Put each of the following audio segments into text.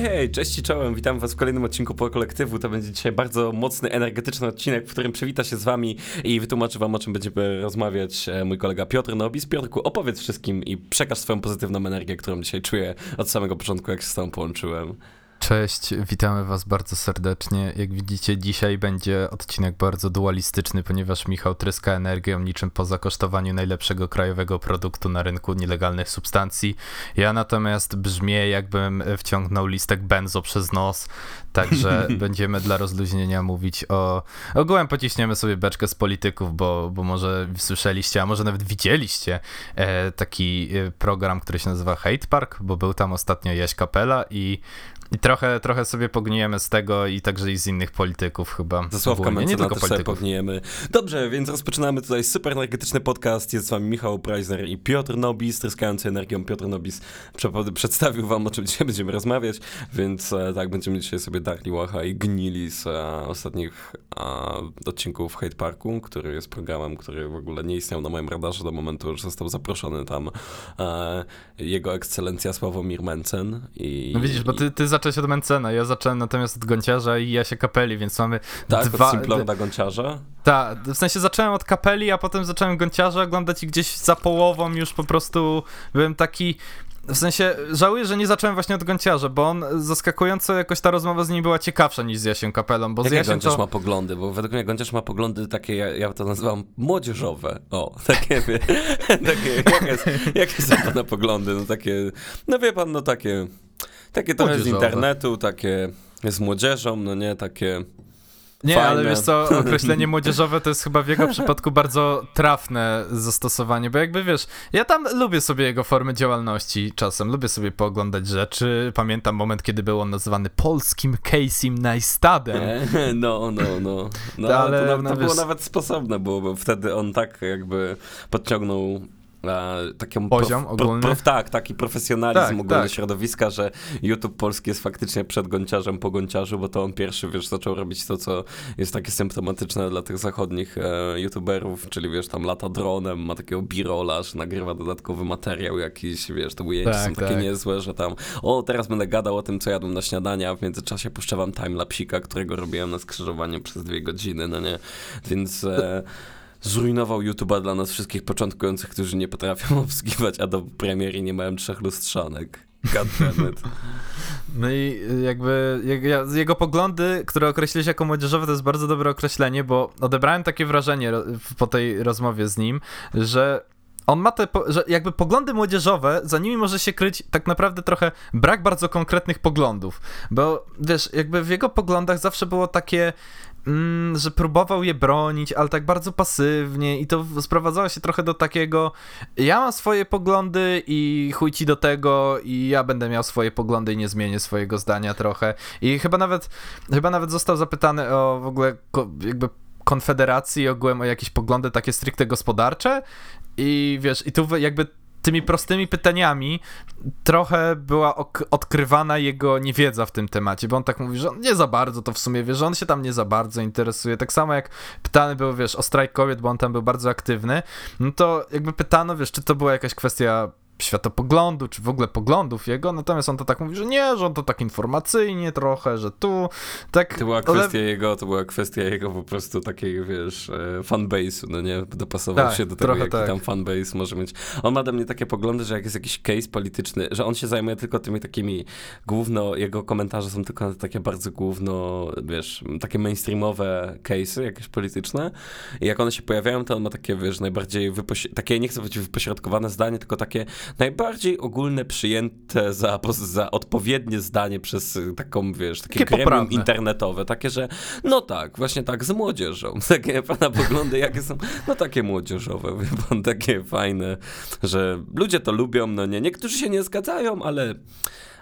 Hej, hej, cześć i czołem, witam was w kolejnym odcinku po kolektywu. To będzie dzisiaj bardzo mocny, energetyczny odcinek, w którym przywita się z wami i wytłumaczy wam, o czym będziemy rozmawiać e, mój kolega Piotr Nobis. Piotrku, opowiedz wszystkim i przekaż swoją pozytywną energię, którą dzisiaj czuję od samego początku, jak się z tobą połączyłem. Cześć, witamy Was bardzo serdecznie. Jak widzicie, dzisiaj będzie odcinek bardzo dualistyczny, ponieważ Michał tryska energią niczym po zakosztowaniu najlepszego krajowego produktu na rynku nielegalnych substancji. Ja natomiast brzmię, jakbym wciągnął listek benzo przez nos, także będziemy dla rozluźnienia mówić o. Ogółem pociśniemy sobie beczkę z polityków, bo, bo może słyszeliście, a może nawet widzieliście e, taki e, program, który się nazywa Hate Park, bo był tam ostatnio Jaś Kapela i i trochę, trochę sobie pogniemy z tego i także i z innych polityków chyba. Ze Sławka nie tylko sobie pogniemy. Dobrze, więc rozpoczynamy tutaj super energetyczny podcast. Jest z wami Michał Preisner i Piotr Nobis, tryskający energią. Piotr Nobis przedstawił wam, o czym dzisiaj będziemy rozmawiać, więc e, tak, będziemy dzisiaj sobie darli łacha i gnili z e, ostatnich e, odcinków Hate Parku, który jest programem, który w ogóle nie istniał na moim radarze do momentu, że został zaproszony tam e, jego ekscelencja Sławomir Mencen. I, no widzisz, bo ty, ty zacząłeś od Mencena, ja zacząłem natomiast od Gonciarza i Jasia Kapeli, więc mamy tak, dwa... Simplorda Gonciarza? Tak, w sensie zacząłem od Kapeli, a potem zacząłem Gonciarza oglądać i gdzieś za połową już po prostu byłem taki... W sensie żałuję, że nie zacząłem właśnie od Gonciarza, bo on zaskakująco jakoś ta rozmowa z nim była ciekawsza niż z Jasiem Kapelą, bo Jakie z Jasiem Gonciarz to... ma poglądy? Bo według mnie Gonciarz ma poglądy takie, ja, ja to nazywam młodzieżowe. O, takie, wie, takie jakie, jakie są pana poglądy? No takie, no wie pan, no takie takie trochę z internetu, takie z młodzieżą, no nie, takie... Nie, Fajne. ale wiesz co, określenie młodzieżowe to jest chyba w jego przypadku bardzo trafne zastosowanie, bo jakby wiesz, ja tam lubię sobie jego formy działalności czasem, lubię sobie pooglądać rzeczy. Pamiętam moment, kiedy był on nazywany polskim Casey Neistadem. No, no, no. no ale, to, no, to było nawet sposobne, bo, bo wtedy on tak jakby podciągnął e, taką poziom prof, ogólny. Prof, tak, taki profesjonalizm tak, ogólny tak. środowiska, że YouTube polski jest faktycznie przed gąciarzem po gąciarzu, bo to on pierwszy, wiesz, zaczął robić to, co jest takie symptomatyczne dla tych zachodnich e, YouTuberów, czyli wiesz, tam lata dronem, ma takiego birola, że nagrywa dodatkowy materiał jakiś, wiesz, te ujęcia tak, są takie tak. niezłe, że tam, o, teraz będę gadał o tym, co jadłem na śniadania, a w międzyczasie puszczę wam timelapsika, którego robiłem na skrzyżowaniu przez dwie godziny, no nie, więc... E, zrujnował YouTube'a dla nas wszystkich początkujących, którzy nie potrafią obsługiwać, a do premiery nie mają trzech lustrzanek. Goddammit. No i jakby jego poglądy, które określiłeś jako młodzieżowe, to jest bardzo dobre określenie, bo odebrałem takie wrażenie po tej rozmowie z nim, że on ma te, że jakby poglądy młodzieżowe, za nimi może się kryć tak naprawdę trochę brak bardzo konkretnych poglądów, bo wiesz, jakby w jego poglądach zawsze było takie, mm, że próbował je bronić, ale tak bardzo pasywnie i to sprowadzało się trochę do takiego ja mam swoje poglądy i chuj ci do tego i ja będę miał swoje poglądy i nie zmienię swojego zdania trochę. I chyba nawet chyba nawet został zapytany o w ogóle jakby konfederacji ogółem o jakieś poglądy takie stricte gospodarcze i wiesz, i tu jakby tymi prostymi pytaniami trochę była odkrywana jego niewiedza w tym temacie, bo on tak mówi, że on nie za bardzo to w sumie wie, że on się tam nie za bardzo interesuje. Tak samo jak pytany był, wiesz, o strajk kobiet, bo on tam był bardzo aktywny, no to jakby pytano, wiesz, czy to była jakaś kwestia światopoglądu, czy w ogóle poglądów jego, natomiast on to tak mówi, że nie, że on to tak informacyjnie trochę, że tu, tak... To była kwestia ale... jego, to była kwestia jego po prostu takiej, wiesz, e, fanbase'u, no nie? Dopasował tak, się do tego, jaki tak. tam fanbase może mieć. On ma do mnie takie poglądy, że jak jest jakiś case polityczny, że on się zajmuje tylko tymi takimi główno, jego komentarze są tylko takie bardzo główno, wiesz, takie mainstreamowe case'y jakieś polityczne i jak one się pojawiają, to on ma takie, wiesz, najbardziej wypoś- takie, nie chcę powiedzieć wypośrodkowane zdanie, tylko takie najbardziej ogólne przyjęte za, za odpowiednie zdanie przez taką, wiesz, takie, takie gremium internetowe, takie, że no tak, właśnie tak, z młodzieżą. Takie pana poglądy, jakie są, no takie młodzieżowe, wie pan, takie fajne, że ludzie to lubią, no nie, niektórzy się nie zgadzają, ale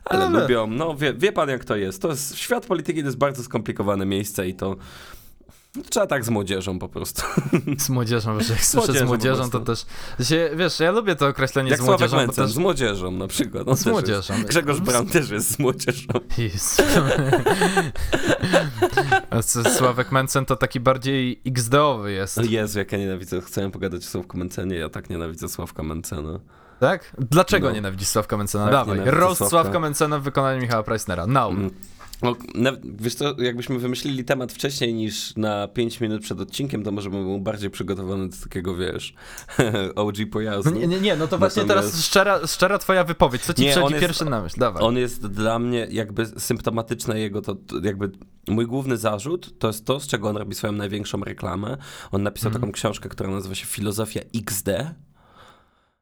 ale, ale lubią, no wie, wie pan jak to jest. To jest, świat polityki to jest bardzo skomplikowane miejsce i to Trzeba tak z młodzieżą po prostu. Z młodzieżą, że jak słyszę z młodzieżą, to też... Się, wiesz, ja lubię to określenie jak z młodzieżą. Jak też... z młodzieżą na przykład. On z młodzieżą. Jest. Grzegorz Braun też jest z młodzieżą. Jezu. Sławek Mencen to taki bardziej XD-owy jest. Jezu, jak ja nienawidzę. Chcę pogadać o Sławku Mencenie, ja tak nienawidzę Sławka Mencena. Tak? Dlaczego no. nienawidzisz Sławka Mencena? Tak, Dawaj, roast Sławka Mencena w wykonaniu Michała Preissnera. Now. Mm. No, wiesz co, jakbyśmy wymyślili temat wcześniej niż na 5 minut przed odcinkiem, to może bym był bardziej przygotowany do takiego, wiesz, OG pojazdu. Nie, nie, nie, no to właśnie Natomiast... teraz szczera, szczera twoja wypowiedź. Co ci nie, przychodzi pierwszy na myśl? Dawaj. On jest dla mnie jakby symptomatyczne jego, to, to, jakby mój główny zarzut to jest to, z czego on robi swoją największą reklamę. On napisał mm. taką książkę, która nazywa się Filozofia XD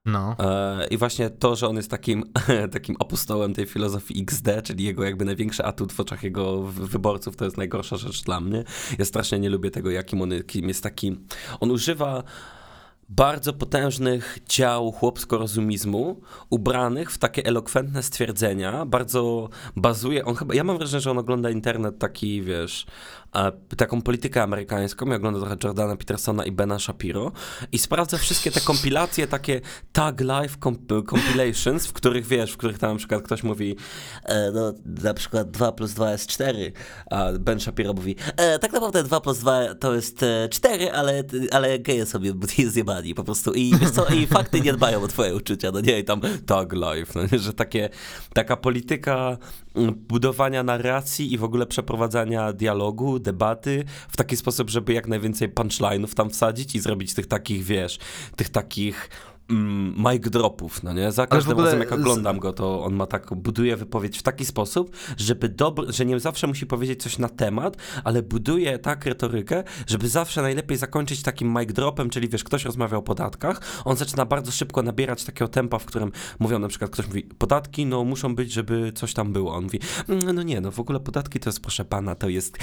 no. E, I właśnie to, że on jest takim, takim apostołem tej filozofii XD, czyli jego jakby największy atut w oczach jego wyborców, to jest najgorsza rzecz dla mnie. Ja strasznie nie lubię tego, jakim on kim jest taki. On używa bardzo potężnych dział chłopsko-rozumizmu, ubranych w takie elokwentne stwierdzenia, bardzo bazuje, on chyba, ja mam wrażenie, że on ogląda internet taki, wiesz, taką politykę amerykańską, ja oglądam trochę Jordana Petersona i Bena Shapiro i sprawdza wszystkie te kompilacje, takie tag life comp compilations, w których, wiesz, w których tam na przykład ktoś mówi, e, no na przykład 2 plus 2 jest 4, a Ben Shapiro mówi, e, tak naprawdę 2 plus 2 to jest 4, e, ale, ale geje sobie po prostu. I co, i fakty nie dbają o twoje uczucia, no nie, i tam tag life, no nie, że takie, taka polityka mm, budowania narracji i w ogóle przeprowadzania dialogu, debaty w taki sposób, żeby jak najwięcej punchline'ów tam wsadzić i zrobić tych takich, wiesz, tych takich mic dropów, no nie? Za każdym razem jak oglądam go, to on ma tak, buduje wypowiedź w taki sposób, żeby dobry, że nie zawsze musi powiedzieć coś na temat, ale buduje tak retorykę, żeby zawsze najlepiej zakończyć takim mic dropem, czyli wiesz, ktoś rozmawia o podatkach, on zaczyna bardzo szybko nabierać takiego tempa, w którym mówią na przykład, ktoś mówi, podatki, no muszą być, żeby coś tam było. On mówi, mm, no nie, no w ogóle podatki to jest, proszę pana, to jest,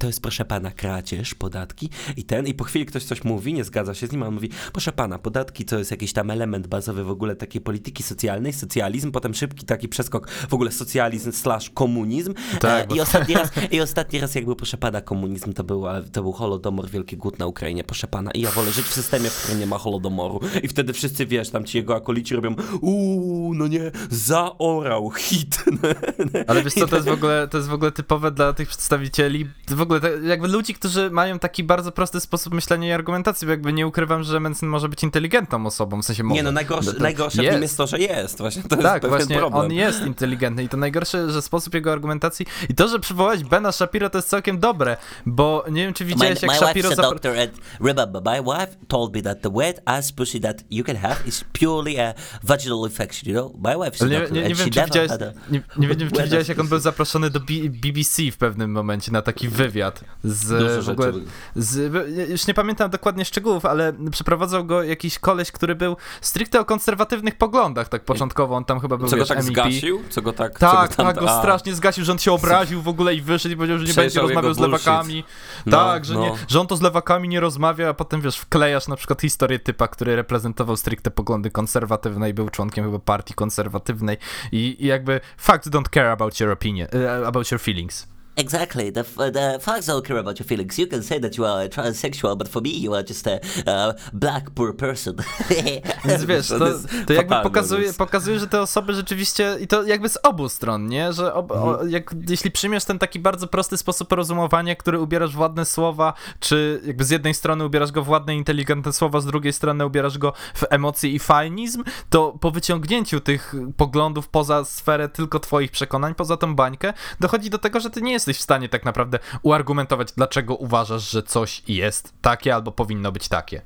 to jest, proszę pana, kradzież, podatki i ten, i po chwili ktoś coś mówi, nie zgadza się z nim, a on mówi, proszę pana, podatki to jest jakieś tam element bazowy w ogóle takiej polityki socjalnej, socjalizm, potem szybki taki przeskok w ogóle socjalizm slash komunizm. Tak, e, I, ostatni raz, I ostatni raz jakby, proszę pana, komunizm to był, to był holodomor, wielki głód na Ukrainie, proszę pana. I ja wolę żyć w systemie, w którym nie ma holodomoru. I wtedy wszyscy, wiesz, tam ci jego akolici robią uuu, no nie, zaorał, hit. Ale wiesz co, to jest w ogóle, to jest w ogóle typowe dla tych przedstawicieli, w ogóle jakby ludzi, którzy mają taki bardzo prosty sposób myślenia i argumentacji, bo jakby nie ukrywam, że Mencen może być inteligentną osobą, w sensie może. Nie, no najgorsze, no najgorsze w nim jest to, że jest. Właśnie to tak, jest właśnie problem. on jest inteligentny i to najgorsze, że sposób jego argumentacji i to, że przywołać Bena Shapiro to jest całkiem dobre, bo nie wiem, czy widziałeś, my, jak my Shapiro... My doctor and remember, my wife told me that the wet ass pussy that you can have is purely a vaginal infection, you know? My wife is nie, nie, nie, wiem, czy widziałeś, a... nie, nie wiem, czy widziałeś, jak on był zaproszony do BBC w pewnym momencie na taki wywiad z ogóle, z, już nie pamiętam dokładnie szczegółów, ale przeprowadzał go jakiś koleś, który był stricte o konserwatywnych poglądach, tak początkowo, on tam chyba był, Co wiesz, go tak MEP. zgasił? Co go tak... Tak, go tam, tak, go strasznie zgasił, że on się obraził w ogóle i wyszedł i powiedział, że nie będzie rozmawiał z lewakami. No, tak, że, no. nie, że on to z lewakami nie rozmawia, a potem, wiesz, wklejasz na przykład historię typa, który reprezentował stricte poglądy konserwatywne i był członkiem chyba partii konserwatywnej i, i jakby facts don't care about your opinion, uh, about your feelings. Exactly. The, the facts don't care about your feelings. You can say that you are transsexual, but for me you are just a uh, black poor person. Więc wiesz, to, to jakby pokazuje, pokazuje, że te osoby rzeczywiście, i to jakby z obu stron, nie? Że ob, o, mhm. jak, jeśli przyjmiesz ten taki bardzo prosty sposób rozumowania, który ubierasz w ładne słowa, czy jakby z jednej strony ubierasz go w ładne, inteligentne słowa, z drugiej strony ubierasz go w emocje i fajnizm, to po wyciągnięciu tych poglądów poza sferę tylko twoich przekonań, poza tą bańkę, dochodzi do tego, że ty nie jest jesteś w stanie tak naprawdę uargumentować, dlaczego uważasz, że coś jest takie albo powinno być takie.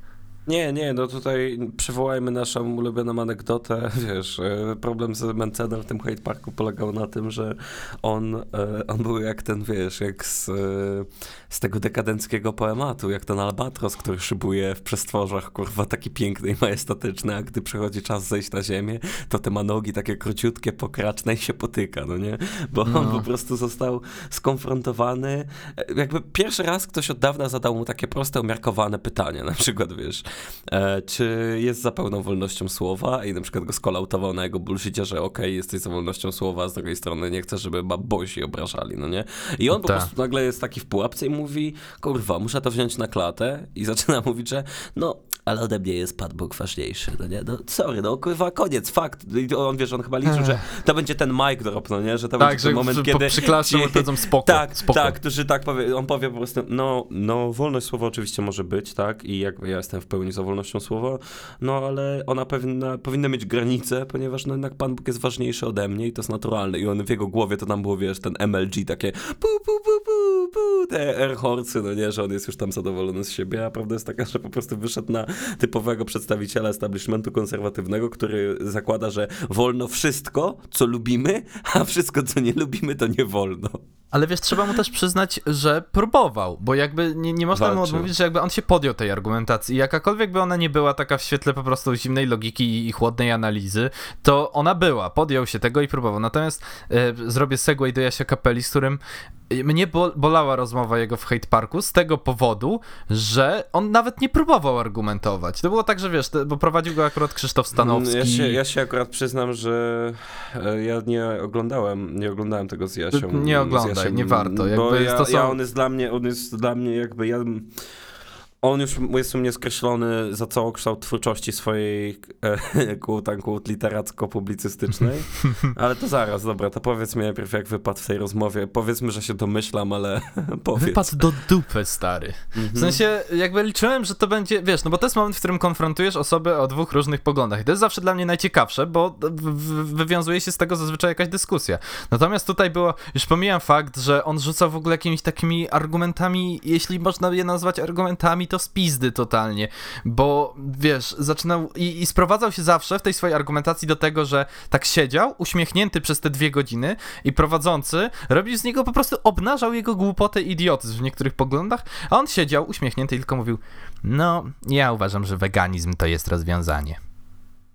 Nie, nie, no tutaj przywołajmy naszą ulubioną anegdotę. Wiesz, e, problem z Mencenem w tym Hyde Parku polegał na tym, że on, e, on był jak ten, wiesz, jak z, e, z tego dekadenckiego poematu, jak ten albatros, który szybuje w przestworzach, kurwa, taki piękny i majestatyczny, a gdy przychodzi czas zejść na ziemię, to te ma nogi takie króciutkie, pokraczne i się potyka, no nie? Bo on no. po prostu został skonfrontowany. Jakby pierwszy raz ktoś od dawna zadał mu takie proste, umiarkowane pytanie, na przykład, wiesz, czy jest za pełną wolnością słowa i na przykład go skolautował na jego bullshitie, że okej, okay, jesteś za wolnością słowa, a z drugiej strony nie chcę, żeby babosi obrażali, no nie? I on po Ta. prostu nagle jest taki w pułapce i mówi, kurwa, muszę to wziąć na klatę i zaczyna mówić, że no, ale ode mnie jest Pan Bóg ważniejszy, no nie? No sorry, no kurwa, koniec, fakt. On, wiesz, on chyba liczył, że to będzie ten mic drop, no nie? Że to tak, będzie ten moment, że kiedy... Przyklaszczą ci... powiedzą spoko, Tak, spoko. tak, którzy tak powie, on powie po prostu, no, no, wolność słowa oczywiście może być, tak? I jakby ja jestem w pełni za wolnością słowa, no ale ona powinna, powinna mieć granice, ponieważ no jednak Pan Bóg jest ważniejszy ode mnie i to jest naturalne. I on w jego głowie to tam było, wiesz, ten MLG takie pu, pu, pu, pu, pu, te airhorcy, no nie, że on jest już tam zadowolony z siebie, a prawda jest taka, że po prostu wyszedł na typowego przedstawiciela establishmentu konserwatywnego, który zakłada, że wolno wszystko, co lubimy, a wszystko, co nie lubimy, to nie wolno. Ale wiesz, trzeba mu też przyznać, że próbował, bo jakby nie, nie można Walczył. mu odmówić, że jakby on się podjął tej argumentacji. Jakakolwiek by ona nie była taka w świetle po prostu zimnej logiki i chłodnej analizy, to ona była, podjął się tego i próbował. Natomiast e, zrobię segway do Jasia Kapeli, z którym mnie bolała rozmowa jego w Hate Parku z tego powodu, że on nawet nie próbował argumentować. To było tak, że wiesz, bo prowadził go akurat Krzysztof Stanowski. Ja się, ja się akurat przyznam, że e, ja nie oglądałem, nie oglądałem tego z Jasią. Nie oglądaj, Jasią, nie warto. Jakby bo ja, są... ja, on jest dla mnie, on jest dla mnie jakby, ja on już jest u mnie skreślony za całokształt twórczości swojej e, quote literacko-publicystycznej, ale to zaraz, dobra, to powiedz mi najpierw jak wypadł w tej rozmowie. Powiedzmy, że się domyślam, ale powiedz. Wypadł do dupy, stary. Mhm. W sensie, jakby liczyłem, że to będzie, wiesz, no bo to jest moment, w którym konfrontujesz osoby o dwóch różnych poglądach i to jest zawsze dla mnie najciekawsze, bo wywiązuje się z tego zazwyczaj jakaś dyskusja. Natomiast tutaj było, już pomijam fakt, że on rzucał w ogóle jakimiś takimi argumentami, jeśli można je nazwać argumentami, to spizdy totalnie, bo wiesz, zaczynał i, i sprowadzał się zawsze w tej swojej argumentacji do tego, że tak siedział, uśmiechnięty przez te dwie godziny i prowadzący robił z niego po prostu, obnażał jego głupotę i idiotyzm w niektórych poglądach, a on siedział uśmiechnięty i tylko mówił, no, ja uważam, że weganizm to jest rozwiązanie.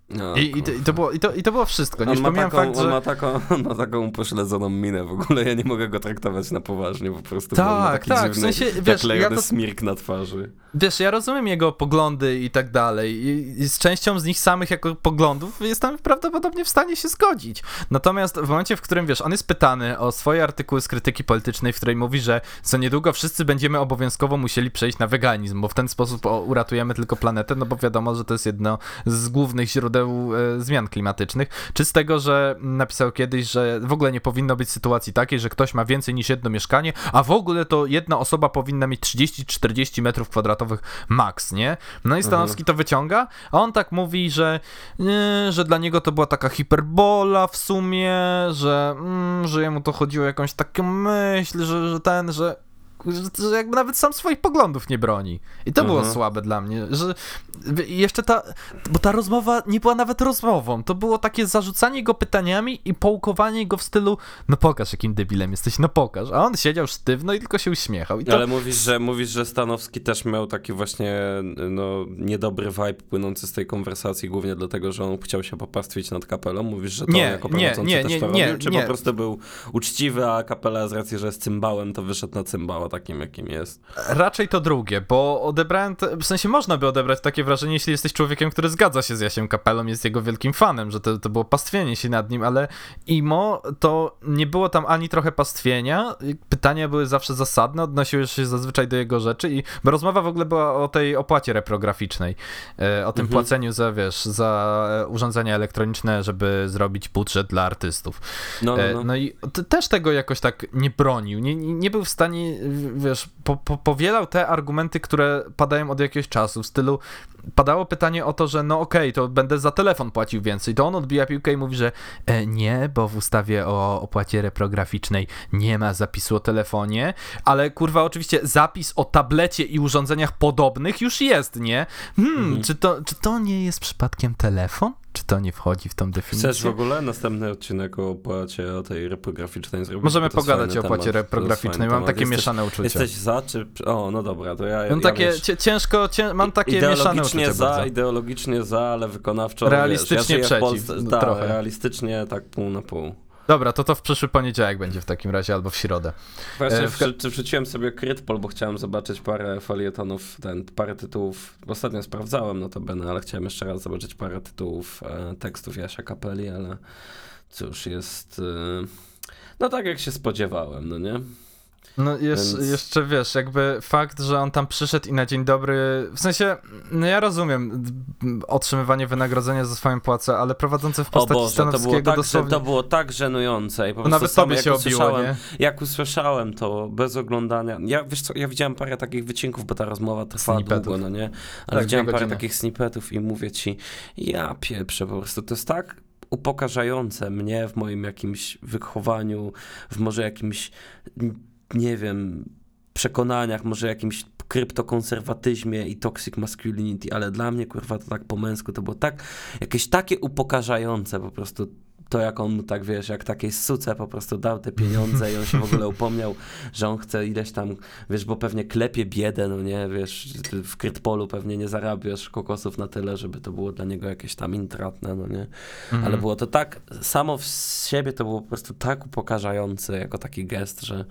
No, I, i, to, i, to było, i, to, I to było wszystko. Nie on, ma taką, fakt, że... on, ma taką, on ma taką pośledzoną minę w ogóle. Ja nie mogę go traktować na poważnie po prostu. Tak, tak. Dziwny, w sensie, wiesz, ja to... smirk na twarzy. Wiesz, ja rozumiem jego poglądy i tak dalej. I, I, z częścią z nich samych jako poglądów jestem prawdopodobnie w stanie się zgodzić. Natomiast w momencie, w którym wiesz, on jest pytany o swoje artykuły z krytyki politycznej, w której mówi, że co niedługo wszyscy będziemy obowiązkowo musieli przejść na weganizm, bo w ten sposób uratujemy tylko planetę, no bo wiadomo, że to jest jedno z głównych źródeł źródeł e, zmian klimatycznych, czy z tego, że napisał kiedyś, że w ogóle nie powinno być sytuacji takiej, że ktoś ma więcej niż jedno mieszkanie, a w ogóle to jedna osoba powinna mieć 30-40 metrów kwadratowych max, nie? No i Stanowski mhm. to wyciąga, a on tak mówi, że, nie, że dla niego to była taka hiperbola w sumie, że, mm, że jemu to chodziło o jakąś taką myśl, że, że ten, że że jakby nawet sam swoich poglądów nie broni. I to było mhm. słabe dla mnie, że jeszcze ta, bo ta rozmowa nie była nawet rozmową, to było takie zarzucanie go pytaniami i połkowanie go w stylu, no pokaż jakim debilem jesteś, no pokaż, a on siedział sztywno i tylko się uśmiechał. To... Ale mówisz, że mówisz, że Stanowski też miał taki właśnie no, niedobry vibe płynący z tej konwersacji, głównie dlatego, że on chciał się popastwić nad kapelą, mówisz, że to nie, jako nie, nie, też to nie, robił, czy po prostu był uczciwy, a kapela z racji, że jest cymbałem, to wyszedł na cymbała takim, jakim jest. Raczej to drugie, bo odebrałem, te, w sensie można by odebrać takie wrażenie, jeśli jesteś człowiekiem, który zgadza się z Jasiem Kapelą, jest jego wielkim fanem, że to, to było pastwienie się nad nim, ale imo to nie było tam ani trochę pastwienia, pytania były zawsze zasadne, odnosiły się zazwyczaj do jego rzeczy i bo rozmowa w ogóle była o tej opłacie reprograficznej, e, o tym mhm. płaceniu za, wiesz, za urządzenia elektroniczne, żeby zrobić budżet dla artystów. No, no, e, no. no i też tego jakoś tak nie bronił, nie, nie był w stanie wiesz, po, po, powielał te argumenty, które padają od jakiegoś czasu, w stylu padało pytanie o to, że no okej, okay, to będę za telefon płacił więcej, to on odbija piłkę i mówi, że e, nie, bo w ustawie o opłacie reprograficznej nie ma zapisu o telefonie, ale kurwa oczywiście zapis o tablecie i urządzeniach podobnych już jest, nie? Hmm, mhm. czy, to, czy to nie jest przypadkiem telefon? Czy to nie wchodzi w tą definicję? Chcesz w ogóle następny odcinek o opłacie o tej reprograficznej zrobić? Możemy pogadać o opłacie reprograficznej. Mam takie jesteś, mieszane uczucia. Jesteś za, czy... O, no dobra, to ja... Mam ja takie wiesz, ciężko, cię, mam takie mieszane uczucia za, bardzo. ideologicznie za, ale wykonawczo... Realistycznie wiesz, ja przeciw. Polsce, tak, trochę. realistycznie tak pół na pół. Dobra, to to w przyszły poniedziałek będzie w takim razie, albo w środę. Właśnie e, w... wrzuciłem sobie Krytpol, bo chciałem zobaczyć parę folietonów, ten, parę tytułów. Ostatnio sprawdzałem notabene, ale chciałem jeszcze raz zobaczyć parę tytułów e, tekstów Jasia Kapeli, ale cóż, jest... E, no tak jak się spodziewałem, no nie? No jeszcze, Więc... jeszcze wiesz, jakby fakt, że on tam przyszedł i na dzień dobry, w sensie, no ja rozumiem otrzymywanie wynagrodzenia za swoją płacę, ale prowadzący w postaci o Boże, Stanowskiego to było tak, dosłownie... To było tak żenujące i po prostu Nawet sam, tobie się jak obiło, usłyszałem, nie? Jak usłyszałem to bez oglądania, ja wiesz co, ja widziałem parę takich wycinków, bo ta rozmowa trwała Snippetów. długo, no nie? Ale tak, widziałem parę takich snippetów i mówię ci, ja pieprzę po prostu, to jest tak upokarzające mnie w moim jakimś wychowaniu, w może jakimś nie wiem, przekonaniach, może jakimś kryptokonserwatyzmie i toxic masculinity, ale dla mnie, kurwa, to tak po męsku, to było tak, jakieś takie upokarzające po prostu to, jak on mu tak, wiesz, jak takiej suce po prostu dał te pieniądze i on się w ogóle upomniał, że on chce ileś tam, wiesz, bo pewnie klepie biedę, no nie, wiesz, w Krytpolu pewnie nie zarabiasz kokosów na tyle, żeby to było dla niego jakieś tam intratne, no nie, mhm. ale było to tak, samo w siebie to było po prostu tak upokarzające jako taki gest, że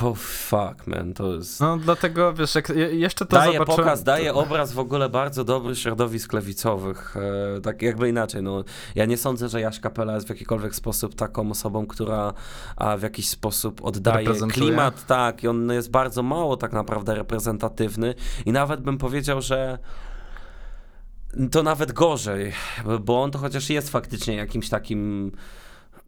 Oh fuck, man, to jest... No dlatego, wiesz, jak jeszcze to daje zobaczyłem... pokaz, daje obraz w ogóle bardzo dobry środowisk lewicowych, e, tak jakby inaczej, no. Ja nie sądzę, że Jaś Kapela jest w jakikolwiek sposób taką osobą, która a, w jakiś sposób oddaje klimat, tak, i on jest bardzo mało tak naprawdę reprezentatywny. I nawet bym powiedział, że to nawet gorzej, bo on to chociaż jest faktycznie jakimś takim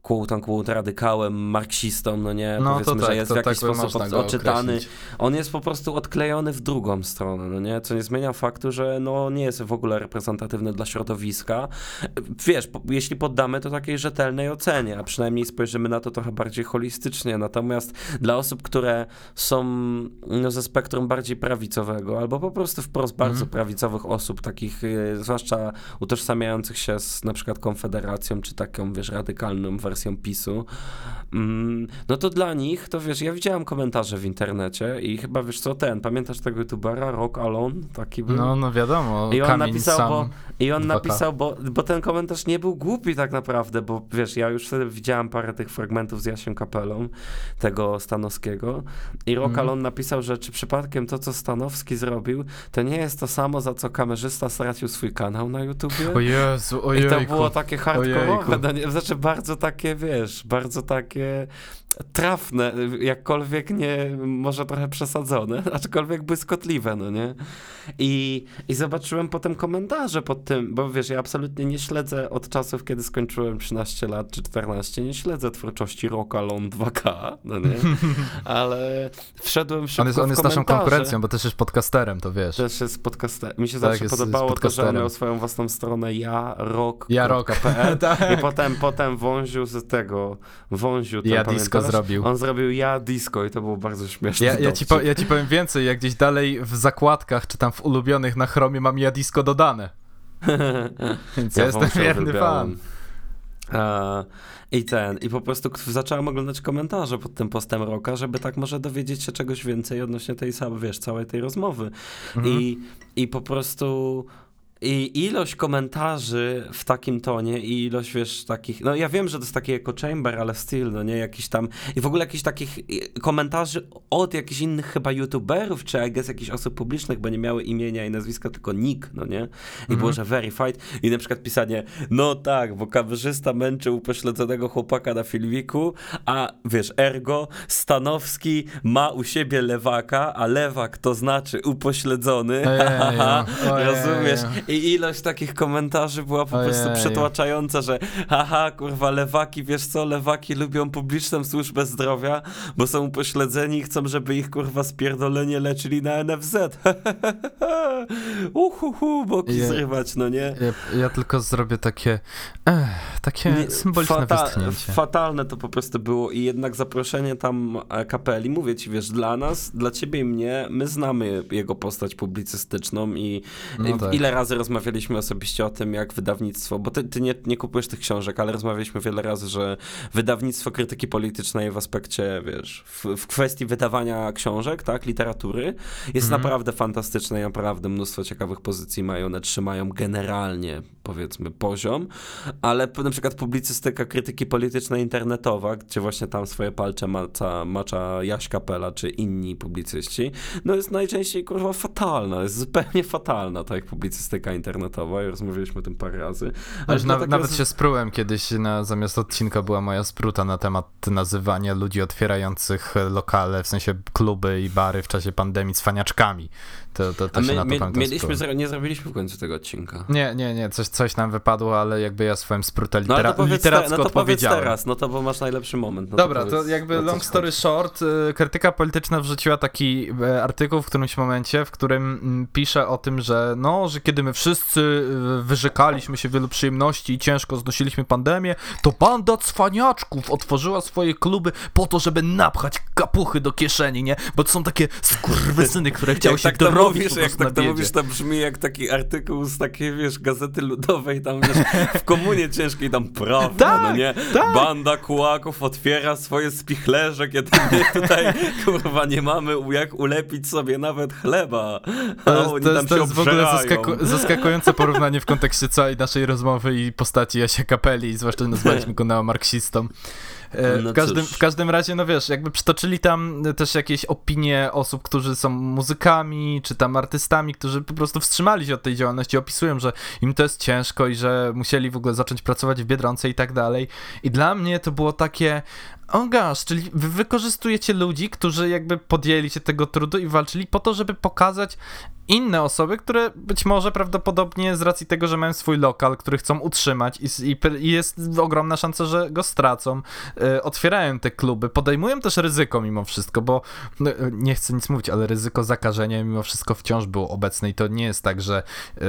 quote unquote radykałem, marksistą, no nie, no, powiedzmy, tak, że jest w jakiś tak sposób odczytany. Określić. On jest po prostu odklejony w drugą stronę, no nie, co nie zmienia faktu, że no nie jest w ogóle reprezentatywny dla środowiska. Wiesz, po, jeśli poddamy to takiej rzetelnej ocenie, a przynajmniej spojrzymy na to trochę bardziej holistycznie, natomiast dla osób, które są no, ze spektrum bardziej prawicowego, albo po prostu wprost bardzo mm. prawicowych osób, takich y, zwłaszcza utożsamiających się z na przykład Konfederacją, czy taką, wiesz, radykalną wersją wersją PiSu, mm, no to dla nich, to wiesz, ja widziałem komentarze w internecie i chyba wiesz co, ten, pamiętasz tego youtubera, Rock Alone, taki był? No, no wiadomo, I on napisał, bo, i on napisał, bo, bo ten komentarz nie był głupi tak naprawdę, bo wiesz, ja już wtedy widziałem parę tych fragmentów z Jasiem Kapelą, tego Stanowskiego i Rock mm. Alone napisał, że czy przypadkiem to, co Stanowski zrobił, to nie jest to samo, za co kamerzysta stracił swój kanał na YouTubie? O Jezu, I to było takie hardcore, no znaczy bardzo takie takie, wiesz, bardzo takie trafne, jakkolwiek nie, może trochę przesadzone, aczkolwiek błyskotliwe, no nie? I, I zobaczyłem potem komentarze pod tym, bo wiesz, ja absolutnie nie śledzę od czasów, kiedy skończyłem 13 lat czy 14, nie śledzę twórczości Rocka Lone 2K, no nie? Ale wszedłem szybko On jest, on jest naszą konkurencją, bo też jest podcasterem, to wiesz. Też jest podcasterem. Mi się tak, zawsze jest, podobało jest to, że on miał swoją własną stronę ja, rock, ja rock.pl tak. i potem, potem wąził z tego, wąził ten, Ja zrobił. On zrobił ja disco i to było bardzo śmieszne. Ja, ja, ci po, ja ci powiem więcej, jak gdzieś dalej w zakładkach, czy tam w ulubionych na chromie mam ja disco dodane. Więc ja, ja jestem wierny fan. I ten, i po prostu zacząłem oglądać komentarze pod tym postem Roka, żeby tak może dowiedzieć się czegoś więcej odnośnie tej samej, wiesz, całej tej rozmowy. Mhm. I, I po prostu i ilość komentarzy w takim tonie i ilość, wiesz, takich, no ja wiem, że to jest taki echo chamber, ale styl, no nie, jakiś tam, i w ogóle jakichś takich komentarzy od jakichś innych chyba youtuberów, czy I guess jakichś osób publicznych, bo nie miały imienia i nazwiska, tylko nick, no nie, i mhm. było, że verified. I na przykład pisanie, no tak, bo kamerzysta męczył upośledzonego chłopaka na filmiku, a wiesz, ergo Stanowski ma u siebie lewaka, a lewak to znaczy upośledzony, rozumiesz? I ilość takich komentarzy była po Ojej. prostu przytłaczająca, że haha, kurwa, lewaki, wiesz co, lewaki lubią publiczną służbę zdrowia, bo są upośledzeni i chcą, żeby ich, kurwa, spierdolenie leczyli na NFZ. Uhuhu, boki ja, zrywać, no nie? Ja, ja tylko zrobię takie, eh, takie nie, symboliczne fata Fatalne to po prostu było i jednak zaproszenie tam e, kapeli, mówię ci, wiesz, dla nas, dla ciebie i mnie, my znamy jego postać publicystyczną i no tak. ile razy rozmawialiśmy osobiście o tym, jak wydawnictwo, bo ty, ty nie, nie kupujesz tych książek, ale rozmawialiśmy wiele razy, że wydawnictwo krytyki politycznej w aspekcie, wiesz, w, w kwestii wydawania książek, tak, literatury, jest mhm. naprawdę fantastyczne i naprawdę mnóstwo ciekawych pozycji mają, one trzymają generalnie, powiedzmy, poziom, ale na przykład publicystyka krytyki politycznej internetowa, gdzie właśnie tam swoje palcze maca, macza Jaś Kapela, czy inni publicyści, no jest najczęściej, kurwa, fatalna, jest zupełnie fatalna, tak jak publicystyka internetowa i rozmawialiśmy o tym parę razy. Ale nawet, nawet się sprułem kiedyś, na, zamiast odcinka była moja spruta na temat nazywania ludzi otwierających lokale, w sensie kluby i bary w czasie pandemii cwaniaczkami. To, to, to my, my mieliśmy, nie zrobiliśmy w końcu tego odcinka. Nie, nie, nie, coś, coś nam wypadło, ale jakby ja swoim sprutę litera- no, to literacko te, no to odpowiedziałem. teraz, no to bo masz najlepszy moment. No Dobra, to, to jakby long story short, y, krytyka polityczna wrzuciła taki y, artykuł w którymś momencie, w którym mm, pisze o tym, że no, że kiedy my wszyscy y, wyrzekaliśmy się wielu przyjemności i ciężko znosiliśmy pandemię, to banda cwaniaczków otworzyła swoje kluby po to, żeby napchać kapuchy do kieszeni, nie? Bo to są takie skurwysyny, które chciały się tak dorobić mówisz, jak tak to mówisz, to brzmi jak taki artykuł z takiej, wiesz, gazety ludowej, tam wiesz, w komunie ciężkiej tam prawda, no tak, no nie? Tak. Banda kułaków otwiera swoje spichlerze, kiedy my tutaj, kurwa, nie mamy jak ulepić sobie nawet chleba. To, to, jest, to jest w ogóle zaskaku zaskakujące porównanie w kontekście całej naszej rozmowy i postaci Jasia Kapeli, zwłaszcza nazwaliśmy go neomarksistą. E, no w, każdym, w każdym razie, no wiesz, jakby przytoczyli tam też jakieś opinie osób, którzy są muzykami, czy tam artystami, którzy po prostu wstrzymali się od tej działalności, opisują, że im to jest ciężko i że musieli w ogóle zacząć pracować w Biedronce i tak dalej. I dla mnie to było takie, o gosh, czyli wy wykorzystujecie ludzi, którzy jakby podjęli się tego trudu i walczyli po to, żeby pokazać inne osoby, które być może prawdopodobnie z racji tego, że mają swój lokal, który chcą utrzymać i, i, i jest ogromna szansa, że go stracą, y, otwierają te kluby, podejmują też ryzyko mimo wszystko, bo no, nie chcę nic mówić, ale ryzyko zakażenia mimo wszystko wciąż było obecne i to nie jest tak, że y,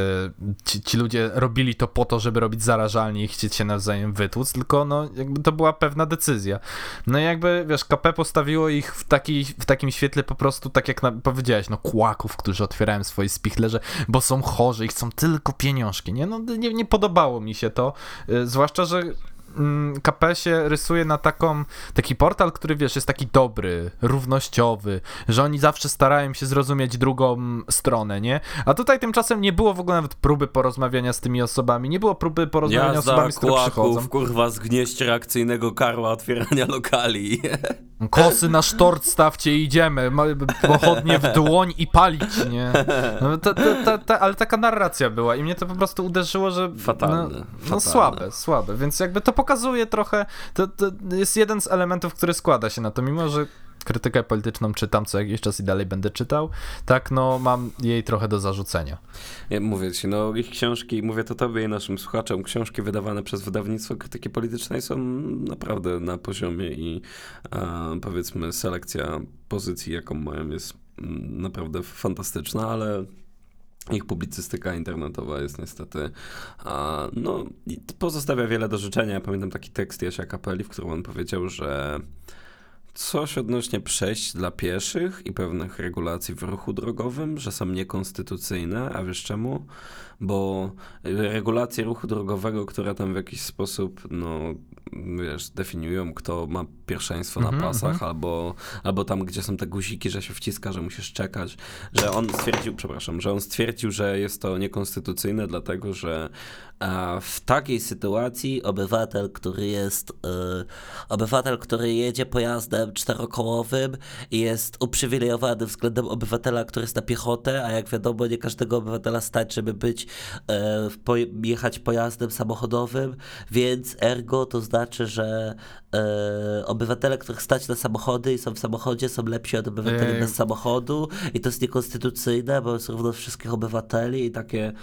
ci, ci, ludzie robili to po to, żeby robić zarażalnie i chcieć się nawzajem wytłuc, tylko no jakby to była pewna decyzja. No i jakby, wiesz, KP postawiło ich w, taki, w takim świetle po prostu, tak jak na, powiedziałeś, no kłaków, którzy otwierają swoje spichlerze, bo są chorzy i chcą tylko pieniążki, nie? No nie, nie podobało mi się to, y, zwłaszcza, że Mm, KP się rysuje na taką, taki portal, który wiesz, jest taki dobry, równościowy, że oni zawsze starają się zrozumieć drugą stronę, nie? A tutaj tymczasem nie było w ogóle nawet próby porozmawiania z tymi osobami, nie było próby porozmawiania z osobami, z których przychodzą. kurwa, zgnieść reakcyjnego karła otwierania lokali. Kosy na sztort stawcie i idziemy, pochodnie w dłoń i palić, nie? No, ta, ta, ta, ale taka narracja była i mnie to po prostu uderzyło, że... Fatalne. No, no fatalne. słabe, słabe, więc jakby to pokazuje trochę, to, to jest jeden z elementów, który składa się na to, mimo że krytykę polityczną czytam co jakiś czas i dalej będę czytał, tak no mam jej trochę do zarzucenia. Ja mówię ci, no ich książki, mówię to tobie i naszym słuchaczom, książki wydawane przez wydawnictwo krytyki politycznej są naprawdę na poziomie i powiedzmy selekcja pozycji, jaką mają jest mm, naprawdę fantastyczna, ale ich publicystyka internetowa jest niestety, a, no, pozostawia wiele do życzenia. Ja pamiętam taki tekst Jasia Kapeli, w którym on powiedział, że coś odnośnie przejść dla pieszych i pewnych regulacji w ruchu drogowym, że są niekonstytucyjne, a wiesz czemu? Bo regulacje ruchu drogowego, które tam w jakiś sposób, no, wiesz, definiują, kto ma pierwszeństwo na -hmm, pasach, mm. albo, albo tam, gdzie są te guziki, że się wciska, że musisz czekać, że on stwierdził, przepraszam, że on stwierdził, że jest to niekonstytucyjne, dlatego że w takiej sytuacji obywatel, który jest, e, obywatel, który jedzie pojazdem czterokołowym jest uprzywilejowany względem obywatela, który jest na piechotę, a jak wiadomo, nie każdego obywatela stać, żeby być, e, jechać pojazdem samochodowym, więc ergo to znaczy, że e, obywatele, których stać na samochody i są w samochodzie, są lepsi od obywateli Ej. bez samochodu i to jest niekonstytucyjne, bo jest równo wszystkich obywateli i takie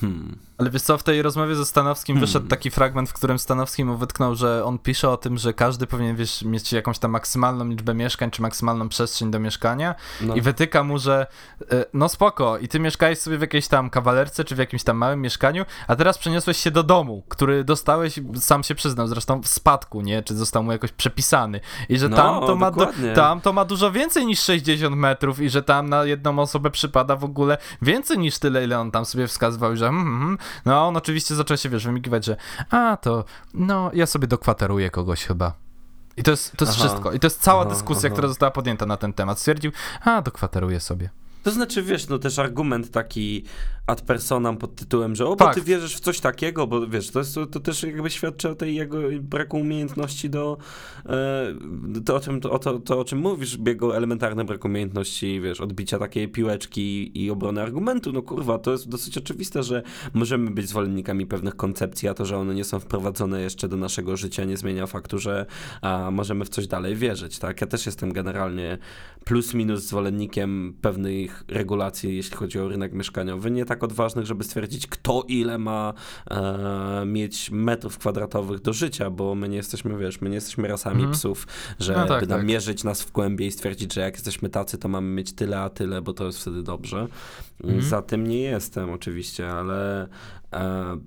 hmm. Ale wiesz co, w tej rozmowie ze Stanowskim hmm. wyszedł taki fragment, w którym Stanowski mu wytknął, że on pisze o tym, że każdy powinien wiesz, mieć jakąś tam maksymalną liczbę mieszkań, czy maksymalną przestrzeń do mieszkania no. i wytyka mu, że e, no spoko, i ty mieszkałeś sobie w jakiejś tam kawalerce, czy w jakimś tam małym mieszkaniu, a teraz przeniosłeś się do domu, który dostałeś, sam się przyznał zresztą, w spadku, nie? Czy został mu jakoś przepisany. I że no, tam, to ma tam to ma dużo więcej niż 60 metrów i że tam na jedną osobę przypada w ogóle więcej niż tyle, ile on tam sobie wskazywał, że mm, mm, no on oczywiście zaczął się, wiesz, wymigiwać, że a to, no ja sobie dokwateruję kogoś chyba. I to jest, to jest wszystko. I to jest cała aha, dyskusja, aha. która została podjęta na ten temat. Stwierdził, a dokwateruję sobie. To znaczy, wiesz, no też argument taki ad personam pod tytułem, że o, bo tak. ty wierzysz w coś takiego, bo wiesz, to, jest, to, też jakby świadczy o tej jego braku umiejętności do, e, to, o czym, to, to, to, o czym mówisz, jego elementarny brak umiejętności, wiesz, odbicia takiej piłeczki i obrony argumentu, no kurwa, to jest dosyć oczywiste, że możemy być zwolennikami pewnych koncepcji, a to, że one nie są wprowadzone jeszcze do naszego życia nie zmienia faktu, że a, możemy w coś dalej wierzyć, tak? Ja też jestem generalnie plus minus zwolennikiem pewnych regulacji, jeśli chodzi o rynek mieszkaniowy, nie tak odważnych, żeby stwierdzić, kto ile ma e, mieć metrów kwadratowych do życia, bo my nie jesteśmy, wiesz, my nie jesteśmy rasami mm. psów, że no tak, by tak. mierzyć nas w głębie i stwierdzić, że jak jesteśmy tacy, to mamy mieć tyle, a tyle, bo to jest wtedy dobrze. Mm. Za tym nie jestem oczywiście, ale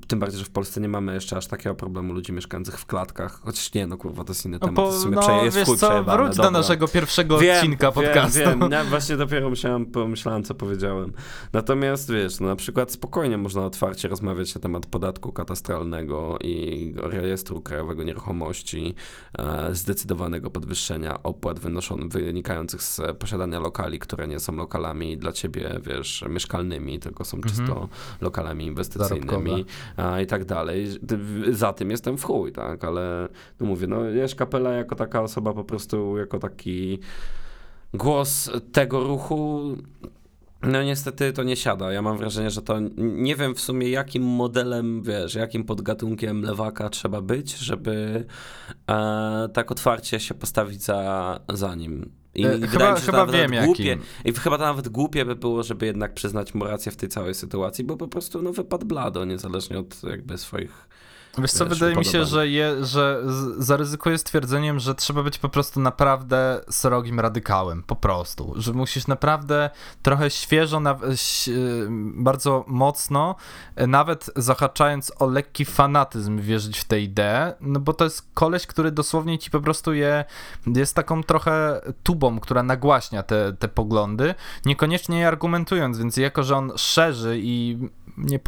tym bardziej, że w Polsce nie mamy jeszcze aż takiego problemu ludzi mieszkających w klatkach. Chociaż nie, no kurwa, to jest inny no temat. To w sumie no, jest wiesz co, wróć do naszego pierwszego wiem, odcinka podcastu. Wiem, wiem. Ja właśnie dopiero myślałem, pomyślałem, co powiedziałem. Natomiast wiesz, no, na przykład spokojnie można otwarcie rozmawiać na temat podatku katastralnego i rejestru krajowego nieruchomości, e, zdecydowanego podwyższenia opłat wynoszonych, wynikających z posiadania lokali, które nie są lokalami dla ciebie, wiesz, mieszkalnymi, tylko są czysto mhm. lokalami inwestycyjnymi a, i tak dalej. Za tym jestem w chuj, tak, ale no mówię, no Jerzy Kapela jako taka osoba po prostu, jako taki głos tego ruchu no niestety to nie siada. Ja mam wrażenie, że to nie wiem w sumie jakim modelem, wiesz, jakim podgatunkiem lewaka trzeba być, żeby e, tak otwarcie się postawić za, za nim. I, e, chyba, mi się, chyba wiem jakim. głupie, I chyba to nawet głupie by było, żeby jednak przyznać mu rację w tej całej sytuacji, bo po prostu no, wypadł blado, niezależnie od jakby swoich Wiesz co, wydaje mi się, że, je, że zaryzykuję stwierdzeniem, że trzeba być po prostu naprawdę srogim radykałem, po prostu, że musisz naprawdę trochę świeżo, bardzo mocno, nawet zahaczając o lekki fanatyzm wierzyć w tę ideę, no bo to jest koleś, który dosłownie ci po prostu je, jest taką trochę tubą, która nagłaśnia te, te poglądy, niekoniecznie argumentując, więc jako, że on szerzy i nie,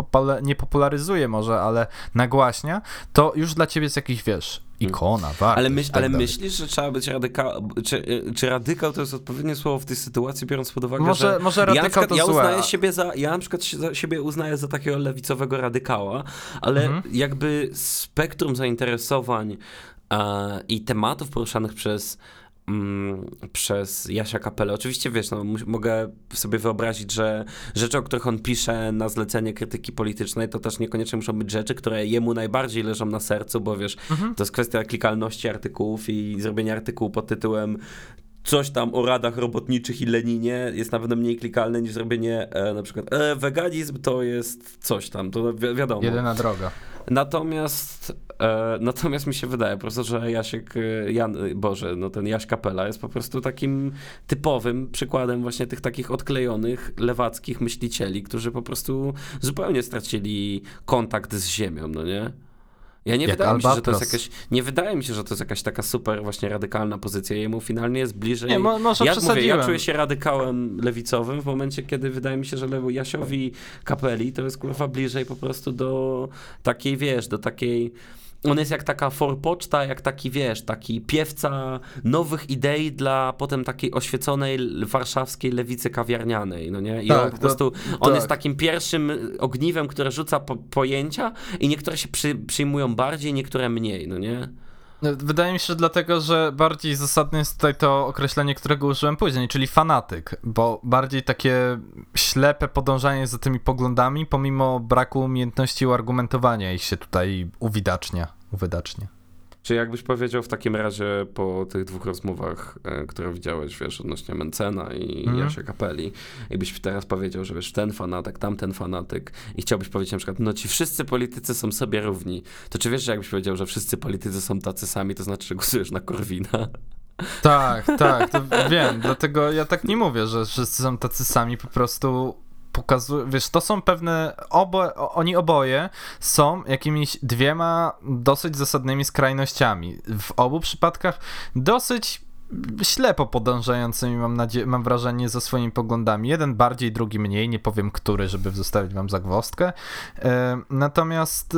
nie popularyzuje może, ale nagłaśnia, to już dla ciebie jest jakiś, wiesz, ikona, wartość, Ale, myśl, tak ale myślisz, że trzeba być radykał, czy, czy radykał to jest odpowiednie słowo w tej sytuacji, biorąc pod uwagę, może, że... Może radykał ja, przykład, to ja uznaję siebie za, ja na przykład siebie uznaję za takiego lewicowego radykała, ale mhm. jakby spektrum zainteresowań a, i tematów poruszanych przez mm, przez Jasia Kapelę. Oczywiście, wiesz, no, mogę sobie wyobrazić, że rzeczy, o których on pisze na zlecenie krytyki politycznej, to też niekoniecznie muszą być rzeczy, które jemu najbardziej leżą na sercu, bo wiesz, mhm. to jest kwestia klikalności artykułów i zrobienia artykułu pod tytułem coś tam o radach robotniczych i Leninie jest na pewno mniej klikalne niż zrobienie e, na przykład e, weganizm to jest coś tam, to wi wiadomo. Jedyna droga. Natomiast, e, natomiast mi się wydaje po prostu, że Jasiek, e, Jan, Boże, no ten Jaś Kapela jest po prostu takim typowym przykładem właśnie tych takich odklejonych, lewackich myślicieli, którzy po prostu zupełnie stracili kontakt z ziemią, no nie? Ja nie wydaje mi się, że to jest jakaś, nie wydaje mi się, że to jest jakaś taka super właśnie radykalna pozycja. Jemu finalnie jest bliżej. Nie, mo może ja mówię, ja czuję się radykałem lewicowym w momencie, kiedy wydaje mi się, że Jasiowi Kapeli to jest kurwa bliżej po prostu do takiej, wiesz, do takiej on jest jak taka forpoczta, jak taki, wiesz, taki piewca nowych idei dla potem takiej oświeconej warszawskiej lewicy kawiarnianej, no nie? I tak, on po prostu, on tak. jest takim pierwszym ogniwem, które rzuca po, pojęcia i niektóre się przy, przyjmują bardziej, niektóre mniej, no nie? Wydaje mi się, że dlatego, że bardziej zasadne jest tutaj to określenie, którego użyłem później, czyli fanatyk, bo bardziej takie ślepe podążanie za tymi poglądami, pomimo braku umiejętności uargumentowania ich się tutaj uwidacznia, uwydacznie. Czy jakbyś powiedział w takim razie po tych dwóch rozmowach, e, które widziałeś, wiesz, odnośnie Mencena i mm. Jasia Kapeli, jakbyś teraz powiedział, że wiesz, ten fanatyk, tamten fanatyk i chciałbyś powiedzieć na przykład, no ci wszyscy politycy są sobie równi, to czy wiesz, że jakbyś powiedział, że wszyscy politycy są tacy sami, to znaczy, że głosujesz na Korwina? Tak, tak, to wiem, dlatego ja tak nie mówię, że wszyscy są tacy sami, po prostu pokazuje, wiesz, to są pewne, obo, oni oboje są jakimiś dwiema dosyć zasadnymi skrajnościami. W obu przypadkach dosyć ślepo podążającymi, mam, nadzie- mam wrażenie, ze swoimi poglądami. Jeden bardziej, drugi mniej, nie powiem który, żeby zostawić wam zagwozdkę. E, natomiast e,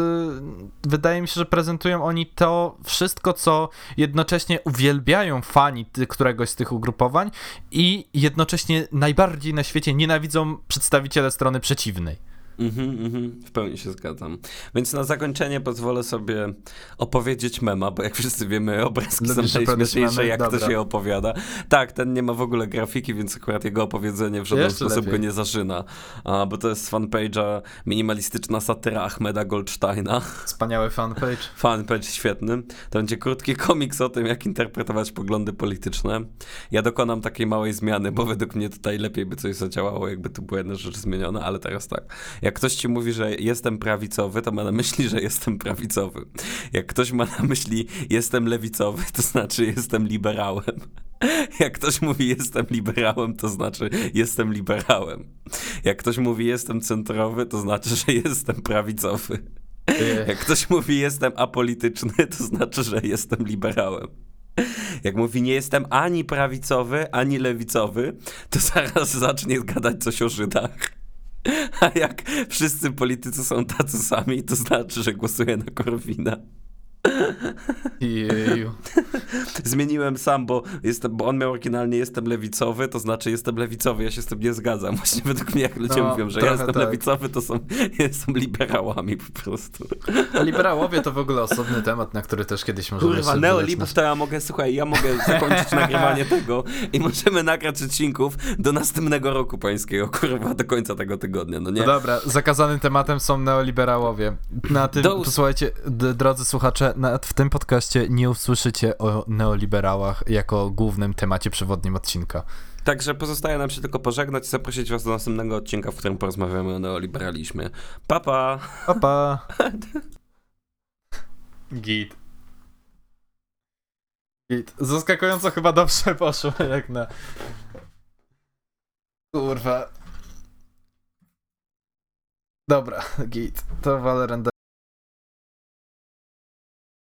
wydaje mi się, że prezentują oni to wszystko, co jednocześnie uwielbiają fani któregoś z tych ugrupowań i jednocześnie najbardziej na świecie nienawidzą przedstawiciele strony przeciwnej. Mhm, mhm, w pełni się zgadzam. Więc na zakończenie pozwolę sobie opowiedzieć mema, bo jak wszyscy wiemy, obrazki Lubisz są najśmieszniejsze, jak Dobra. to się opowiada. Tak, ten nie ma w ogóle grafiki, więc akurat jego opowiedzenie w żaden Jeszcze sposób lepiej. go nie zażyna. A, bo to jest z fanpage'a minimalistyczna satyra Ahmeda Goldsteina. Wspaniały fanpage. Fanpage świetny. To będzie krótki komiks o tym, jak interpretować poglądy polityczne. Ja dokonam takiej małej zmiany, bo według mnie tutaj lepiej by coś zadziałało, jakby tu była jedna rzecz zmieniona, ale teraz tak jak ktoś ci mówi, że jestem prawicowy, to ma na myśli, że jestem prawicowy. Jak ktoś ma na myśli jestem lewicowy, to znaczy jestem liberałem. Jak ktoś mówi jestem liberałem, to znaczy jestem liberałem. Jak ktoś mówi jestem centrowy, to znaczy, że jestem prawicowy. Jak ktoś mówi jestem apolityczny, to znaczy, że jestem liberałem. Jak mówi nie jestem ani prawicowy, ani lewicowy, to zaraz zacznie gadać coś o Żydach. A jak wszyscy politycy są tacy sami, to znaczy, że głosuję na Korwina. Jeju. Zmieniłem sam, bo, jestem, bo on miał oryginalnie jestem lewicowy, to znaczy jestem lewicowy, ja się z tym nie zgadzam. Właśnie według mnie, jak ludzie no, mówią, że ja jestem tak. lewicowy, to są, jestem liberałami po prostu. A liberałowie to w ogóle osobny temat, na który też kiedyś możemy Kurwa, neolibów to ja mogę, słuchaj, ja mogę zakończyć nagrywanie tego i możemy nagrać odcinków do następnego roku pańskiego, kurwa, do końca tego tygodnia, no nie? No dobra, zakazanym tematem są neoliberałowie. Na tym, do... posłuchajcie, drodzy słuchacze, nawet w tym podcaście nie usłyszycie o neoliberałach jako głównym temacie przewodnim odcinka. Także pozostaje nam się tylko pożegnać i zaprosić was do następnego odcinka, w którym porozmawiamy o neoliberalizmie. Papa! Papa! Git. Git. Zaskakująco chyba dobrze poszło, jak na... Kurwa. Dobra, git. To Valorant